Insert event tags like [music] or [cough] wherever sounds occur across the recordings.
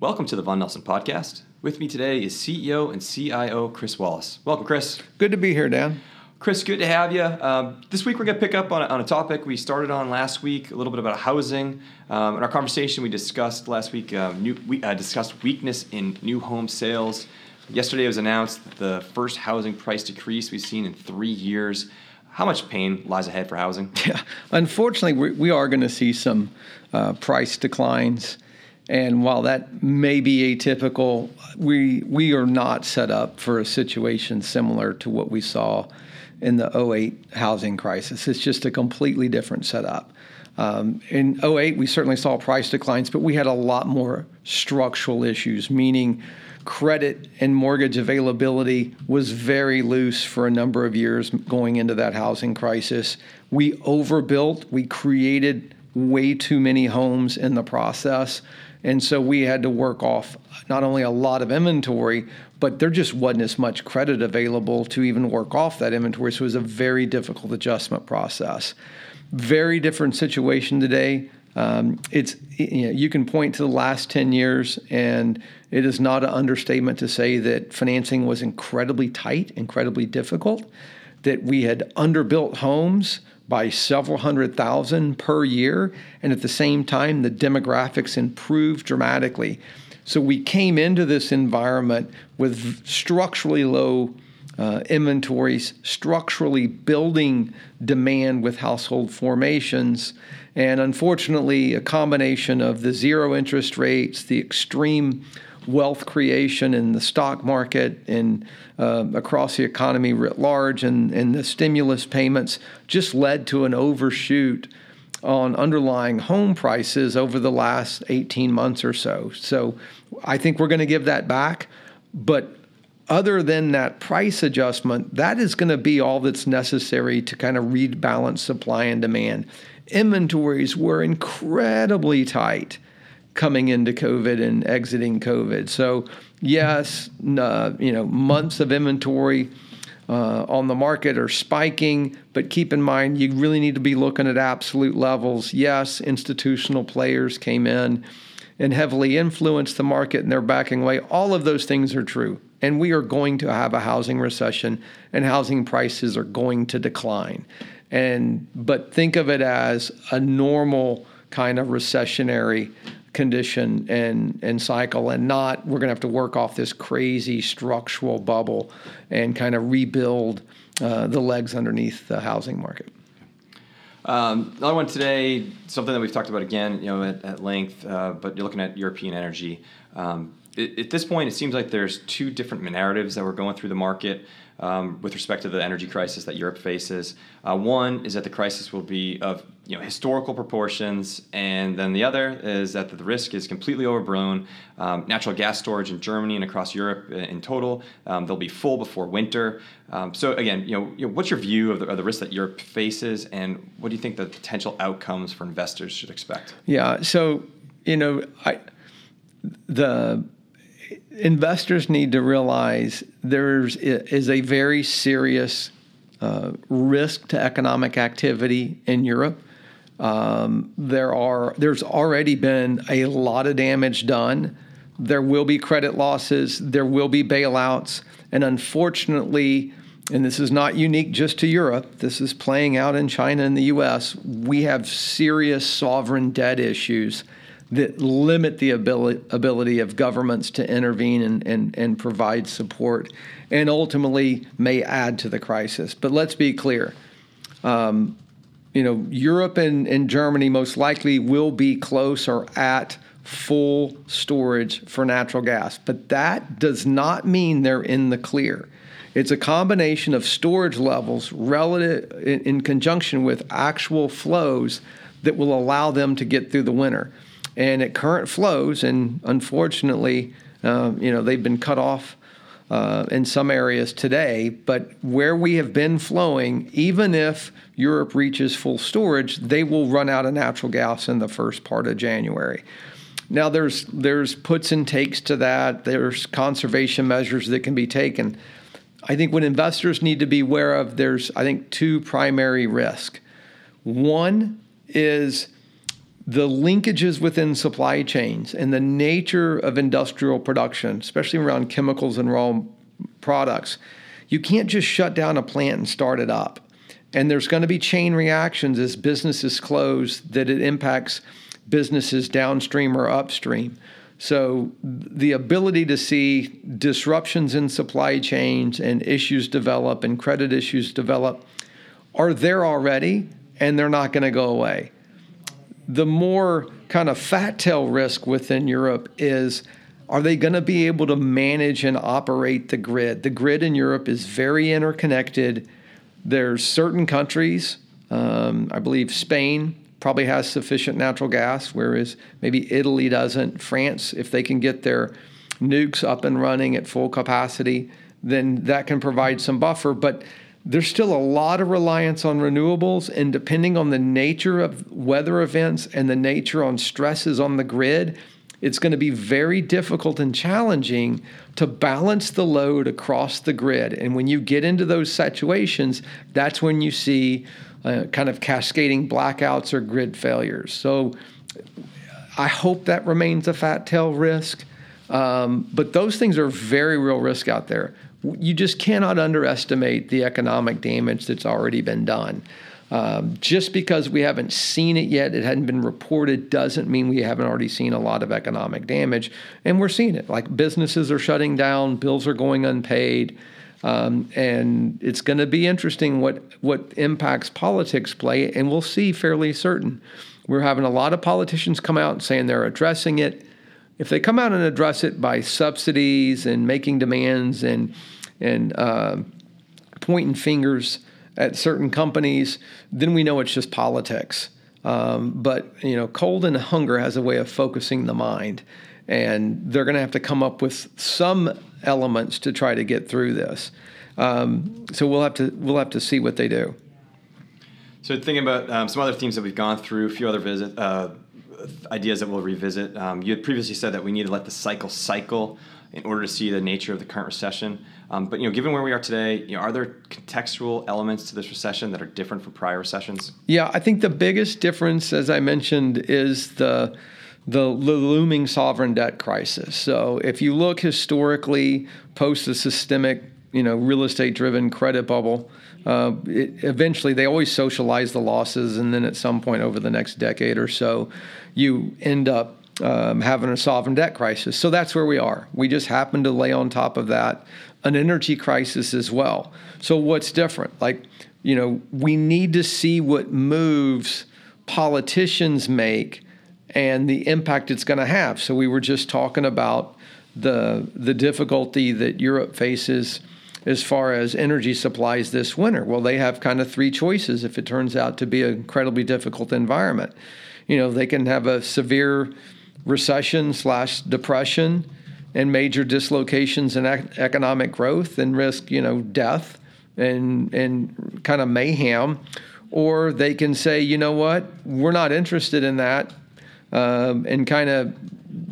Welcome to the Vaughan Nelson Podcast. With me today is CEO and CIO Chris Wallace. Welcome, Chris. Good to be here, Dan. Chris, good to have you. Um, this week we're going to pick up on a, on a, topic we started on last week, a little bit about housing. Um, in our conversation, we discussed last week, um, new, we uh, discussed weakness in new home sales. Yesterday it was announced that the first housing price decrease we've seen in three years. How much pain lies ahead for housing? [laughs] Yeah, unfortunately, we, we are going to see some uh, price declines. And while that may be atypical, we we are not set up for a situation similar to what we saw in the 08 housing crisis. It's just a completely different setup. Um, in 08, we certainly saw price declines, but we had a lot more structural issues, meaning credit and mortgage availability was very loose for a number of years going into that housing crisis. We overbuilt, we created way too many homes in the process. And so we had to work off not only a lot of inventory, but there just wasn't as much credit available to even work off that inventory. So it was a very difficult adjustment process. Very different situation today. Um, it's you, know, you can point to the last 10 years, and it is not an understatement to say that financing was incredibly tight, incredibly difficult, that we had underbuilt homes by several hundred thousand per year. And at the same time, the demographics improved dramatically. So we came into this environment with structurally low uh, inventories, structurally building demand with household formations. And unfortunately, a combination of the zero interest rates, the extreme wealth creation in the stock market and uh, across the economy writ large, and, and the stimulus payments just led to an overshoot on underlying home prices over the last 18 months or so. So I think we're going to give that back. But other than that price adjustment, that is going to be all that's necessary to kind of rebalance supply and demand. Inventories were incredibly tight coming into COVID and exiting COVID. So yes, uh, you know, months of inventory uh, on the market are spiking, but keep in mind you really need to be looking at absolute levels. Yes, institutional players came in and heavily influenced the market and they're backing away. All of those things are true. And we are going to have a housing recession and housing prices are going to decline. And but think of it as a normal kind of recessionary condition and and cycle and not we're going to have to work off this crazy structural bubble and kind of rebuild uh, the legs underneath the housing market. Um, another one today, something that we've talked about again, you know, at, at length, uh, but you're looking at European energy. Um, it, at this point, it seems like there's two different narratives that we're going through the market um, with respect to the energy crisis that Europe faces. Uh, one is that the crisis will be of you know historical proportions, and then the other is that the risk is completely overblown. Um, natural gas storage in Germany and across Europe in total, um, they'll be full before winter. Um, so again, you know, you know, what's your view of the, of the risk that Europe faces, and what do you think the potential outcomes for investors should expect? Yeah, so you know, I the investors need to realize there is a very serious uh, risk to economic activity in Europe. Um, there are there's already been a lot of damage done. There will be credit losses. There will be bailouts, and unfortunately, and this is not unique just to Europe. This is playing out in China and the U.S. We have serious sovereign debt issues that limit the ability, ability of governments to intervene and, and, and provide support and ultimately may add to the crisis. But let's be clear. Um, you know, Europe and, and Germany most likely will be close or at full storage for natural gas, but that does not mean they're in the clear. It's a combination of storage levels relative in, in conjunction with actual flows that will allow them to get through the winter. And at current flows, and unfortunately, uh, you know, they've been cut off uh, in some areas today, but where we have been flowing, even if Europe reaches full storage, they will run out of natural gas in the first part of January. Now there's there's puts and takes to that. There's conservation measures that can be taken. I think what investors need to be aware of, there's I think two primary risks. One is the linkages within supply chains and the nature of industrial production, especially around chemicals and raw products, you can't just shut down a plant and start it up. And there's going to be chain reactions as businesses close that it impacts businesses downstream or upstream. So the ability to see disruptions in supply chains and issues develop and credit issues develop are there already and they're not going to go away. The more kind of fat tail risk within Europe is are they going to be able to manage and operate the grid? The grid in Europe is very interconnected. There's certain countries, um, I believe Spain probably has sufficient natural gas, whereas maybe Italy doesn't. France, if they can get their nukes up and running at full capacity, then that can provide some buffer. But there's still a lot of reliance on renewables, and depending on the nature of weather events and the nature on stresses on the grid, it's going to be very difficult and challenging to balance the load across the grid. And when you get into those situations, that's when you see uh, kind of cascading blackouts or grid failures. So I hope that remains a fat tail risk. Um, but those things are very real risk out there you just cannot underestimate the economic damage that's already been done. Um, just because we haven't seen it yet, it hadn't been reported, doesn't mean we haven't already seen a lot of economic damage. And we're seeing it. Like businesses are shutting down, bills are going unpaid. Um, and it's going to be interesting what, what impacts politics play, and we'll see fairly certain. We're having a lot of politicians come out saying they're addressing it. If they come out and address it by subsidies and making demands and and uh, pointing fingers at certain companies, then we know it's just politics. Um, but you know, cold and hunger has a way of focusing the mind, and they're going to have to come up with some elements to try to get through this. Um, so we'll have to we'll have to see what they do. So thinking about um, some other themes that we've gone through, a few other visit, uh, ideas that we'll revisit. Um, you had previously said that we need to let the cycle cycle in order to see the nature of the current recession. Um, but you know, given where we are today, you know, are there contextual elements to this recession that are different from prior recessions? Yeah, I think the biggest difference, as I mentioned, is the the looming sovereign debt crisis. So if you look historically, post the systemic, you know, real estate driven credit bubble, uh, it, eventually they always socialize the losses, and then at some point over the next decade or so, you end up um, having a sovereign debt crisis. So that's where we are. We just happen to lay on top of that an energy crisis as well. So what's different? Like, you know, we need to see what moves politicians make and the impact it's going to have. So we were just talking about the the difficulty that Europe faces as far as energy supplies this winter. Well, they have kind of three choices if it turns out to be an incredibly difficult environment. You know, they can have a severe recession slash depression and major dislocations in ec- economic growth and risk, you know, death and and kind of mayhem, or they can say, you know what, we're not interested in that, um, and kind of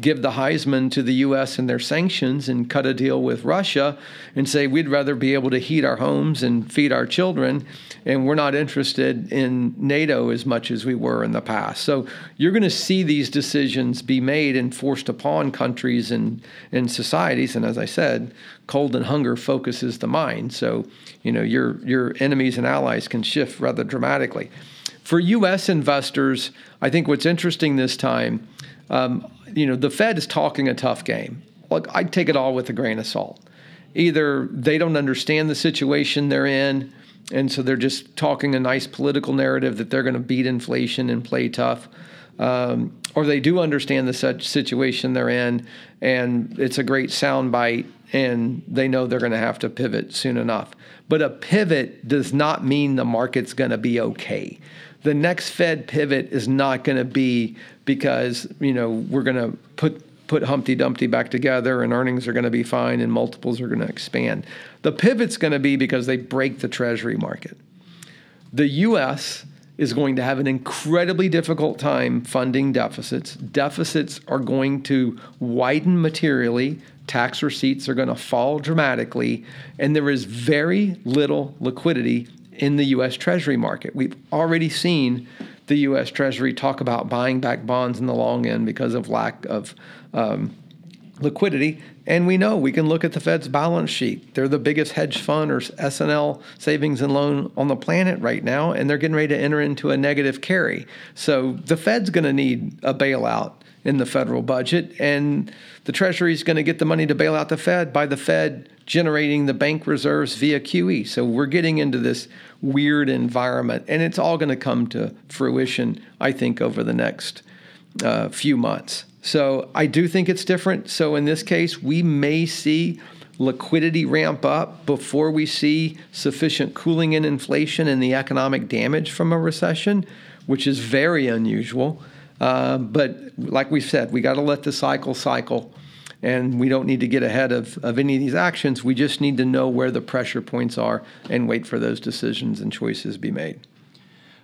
give the Heisman to the U.S. and their sanctions and cut a deal with Russia and say we'd rather be able to heat our homes and feed our children, and we're not interested in NATO as much as we were in the past. So you're going to see these decisions be made and forced upon countries and, and societies. And as I said, cold and hunger focuses the mind. So you know your your enemies and allies can shift rather dramatically. For U.S. investors, I think what's interesting this time. Um, you know, the Fed is talking a tough game. Look, I take it all with a grain of salt. Either they don't understand the situation they're in, and so they're just talking a nice political narrative that they're going to beat inflation and play tough, um, or they do understand the situation they're in, and it's a great soundbite, and they know they're going to have to pivot soon enough. But a pivot does not mean the market's going to be okay the next Fed pivot is not going to be because you know we're going to put put Humpty Dumpty back together and earnings are going to be fine and multiples are going to expand. The pivot's going to be because they break the Treasury market. The U.S. is going to have an incredibly difficult time funding deficits. Deficits are going to widen materially. Tax receipts are going to fall dramatically, and there is very little liquidity in the US Treasury market. We've already seen the U.S. Treasury talk about buying back bonds in the long end because of lack of um, liquidity. And we know we can look at the Fed's balance sheet. They're the biggest hedge fund or S&L savings and loan on the planet right now, and they're getting ready to enter into a negative carry. So the Fed's going to need a bailout in the federal budget, and the Treasury is going to get the money to bail out the Fed by the Fed generating the bank reserves via QE. So we're getting into this weird environment, and it's all going to come to fruition, I think, over the next uh, few months. So I do think it's different. So in this case, we may see liquidity ramp up before we see sufficient cooling in inflation and the economic damage from a recession, which is very unusual. Uh, but like we said, we got to let the cycle cycle, and we don't need to get ahead of, of any of these actions. We just need to know where the pressure points are and wait for those decisions and choices to be made.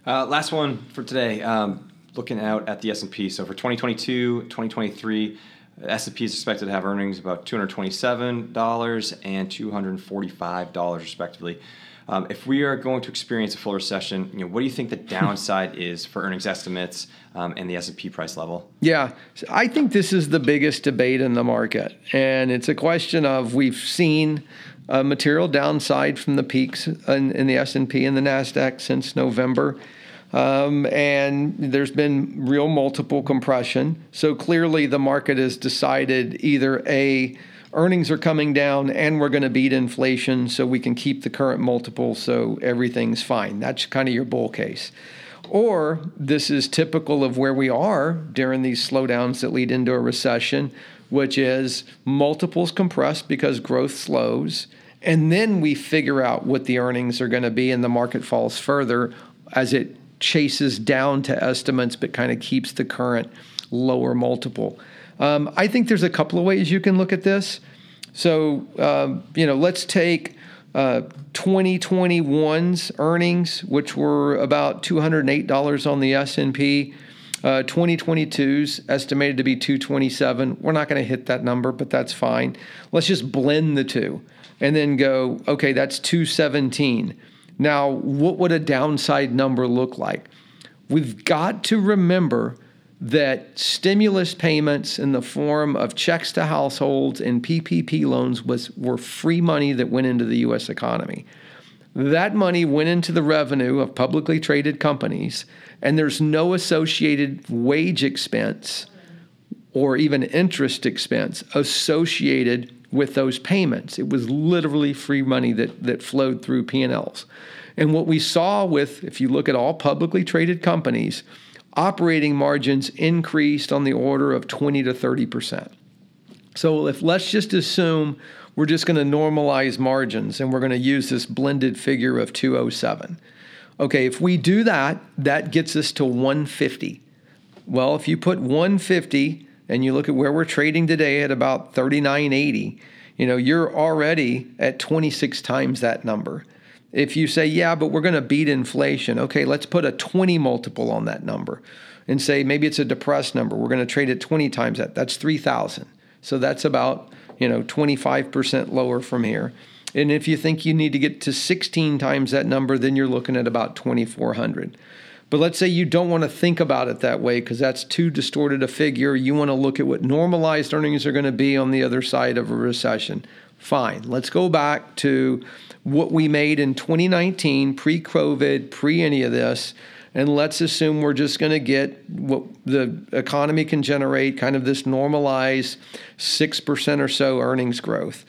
Uh, last one for today. Um, looking out at the S&P. So for 2022, 2023, S&P is expected to have earnings about $227 and $245 respectively. Um, if we are going to experience a full recession, you know, what do you think the [laughs] downside is for earnings estimates um, and the S&P price level? Yeah, I think this is the biggest debate in the market, and it's a question of we've seen a material downside from the peaks in, in the S&P and the Nasdaq since November. Um, and there's been real multiple compression. So clearly, the market has decided either A, earnings are coming down and we're going to beat inflation so we can keep the current multiple so everything's fine. That's kind of your bull case. Or this is typical of where we are during these slowdowns that lead into a recession, which is multiples compress because growth slows. And then we figure out what the earnings are going to be, and the market falls further as it chases down to estimates but kind of keeps the current lower multiple. Um, I think there's a couple of ways you can look at this. So, um, you know, let's take uh, 2021's earnings, which were about $208 on the S&P. Uh, 2022's estimated to be 227. We're not going to hit that number, but that's fine. Let's just blend the two and then go, okay, that's 217. Now, what would a downside number look like? We've got to remember that stimulus payments in the form of checks to households and PPP loans was were free money that went into the US economy. That money went into the revenue of publicly traded companies and there's no associated wage expense or even interest expense associated with those payments. It was literally free money that, that flowed through P&Ls. And what we saw with, if you look at all publicly traded companies, operating margins increased on the order of 20 to 30%. So if let's just assume we're just going to normalize margins and we're going to use this blended figure of 207. Okay, if we do that, that gets us to 150. Well, if you put 150 and you look at where we're trading today at about 39.80, you know, you're already at 26 times that number. If you say, yeah, but we're going to beat inflation, okay, let's put a 20 multiple on that number and say maybe it's a depressed number. We're going to trade it 20 times that. That's 3,000. So that's about, you know, 25% lower from here. And if you think you need to get to 16 times that number, then you're looking at about 2,400. But let's say you don't want to think about it that way because that's too distorted a figure. You want to look at what normalized earnings are going to be on the other side of a recession. Fine. Let's go back to what we made in 2019, pre COVID, pre any of this. And let's assume we're just going to get what the economy can generate, kind of this normalized 6% or so earnings growth.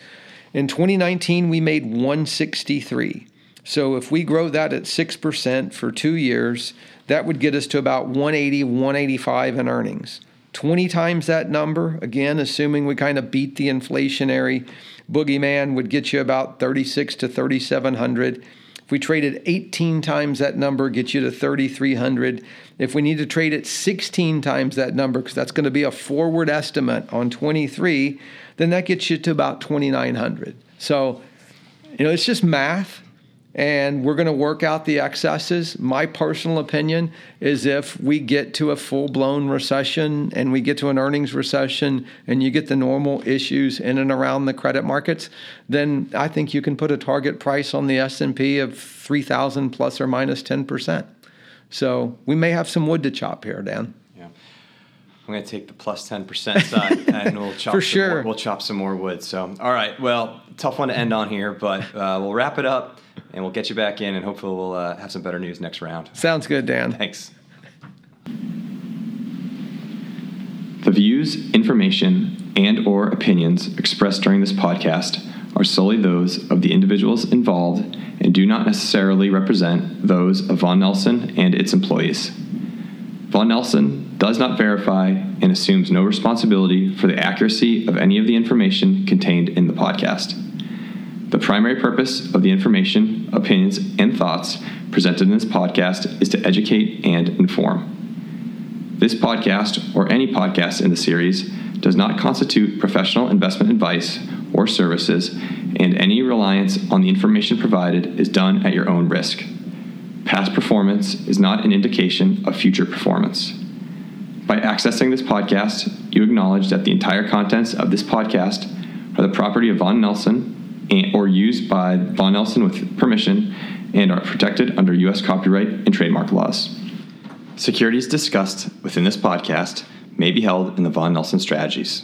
In 2019, we made 163. So if we grow that at 6% for two years, that would get us to about 180, 185 in earnings. 20 times that number, again, assuming we kind of beat the inflationary boogeyman, would get you about 36 to 3,700. If we traded 18 times that number, get you to 3,300. If we need to trade it 16 times that number, because that's going to be a forward estimate on 23, then that gets you to about 2,900. So, you know, it's just math and we're going to work out the excesses. My personal opinion is if we get to a full blown recession and we get to an earnings recession and you get the normal issues in and around the credit markets, then I think you can put a target price on the S&P of 3000 plus or minus 10%. So we may have some wood to chop here, Dan. Yeah. I'm going to take the plus 10% side [laughs] and we'll chop For sure. more, we'll chop some more wood. So, all right. Well, tough one to end on here, but uh, we'll wrap it up and we'll get you back in and hopefully we'll uh, have some better news next round. Sounds good, Dan. Thanks. The views, information, and or opinions expressed during this podcast are solely those of the individuals involved and do not necessarily represent those of Vaughan Nelson and its employees. Vaughan Nelson does not verify and assumes no responsibility for the accuracy of any of the information contained in the podcast. The primary purpose of the information, opinions, and thoughts presented in this podcast is to educate and inform. This podcast, or any podcast in the series, does not constitute professional investment advice or services, and any reliance on the information provided is done at your own risk. Past performance is not an indication of future performance. By accessing this podcast, you acknowledge that the entire contents of this podcast are the property of Vaughan Nelson and, or used by Vaughan Nelson with permission and are protected under U.S. copyright and trademark laws. Securities discussed within this podcast may be held in the Vaughan Nelson strategies.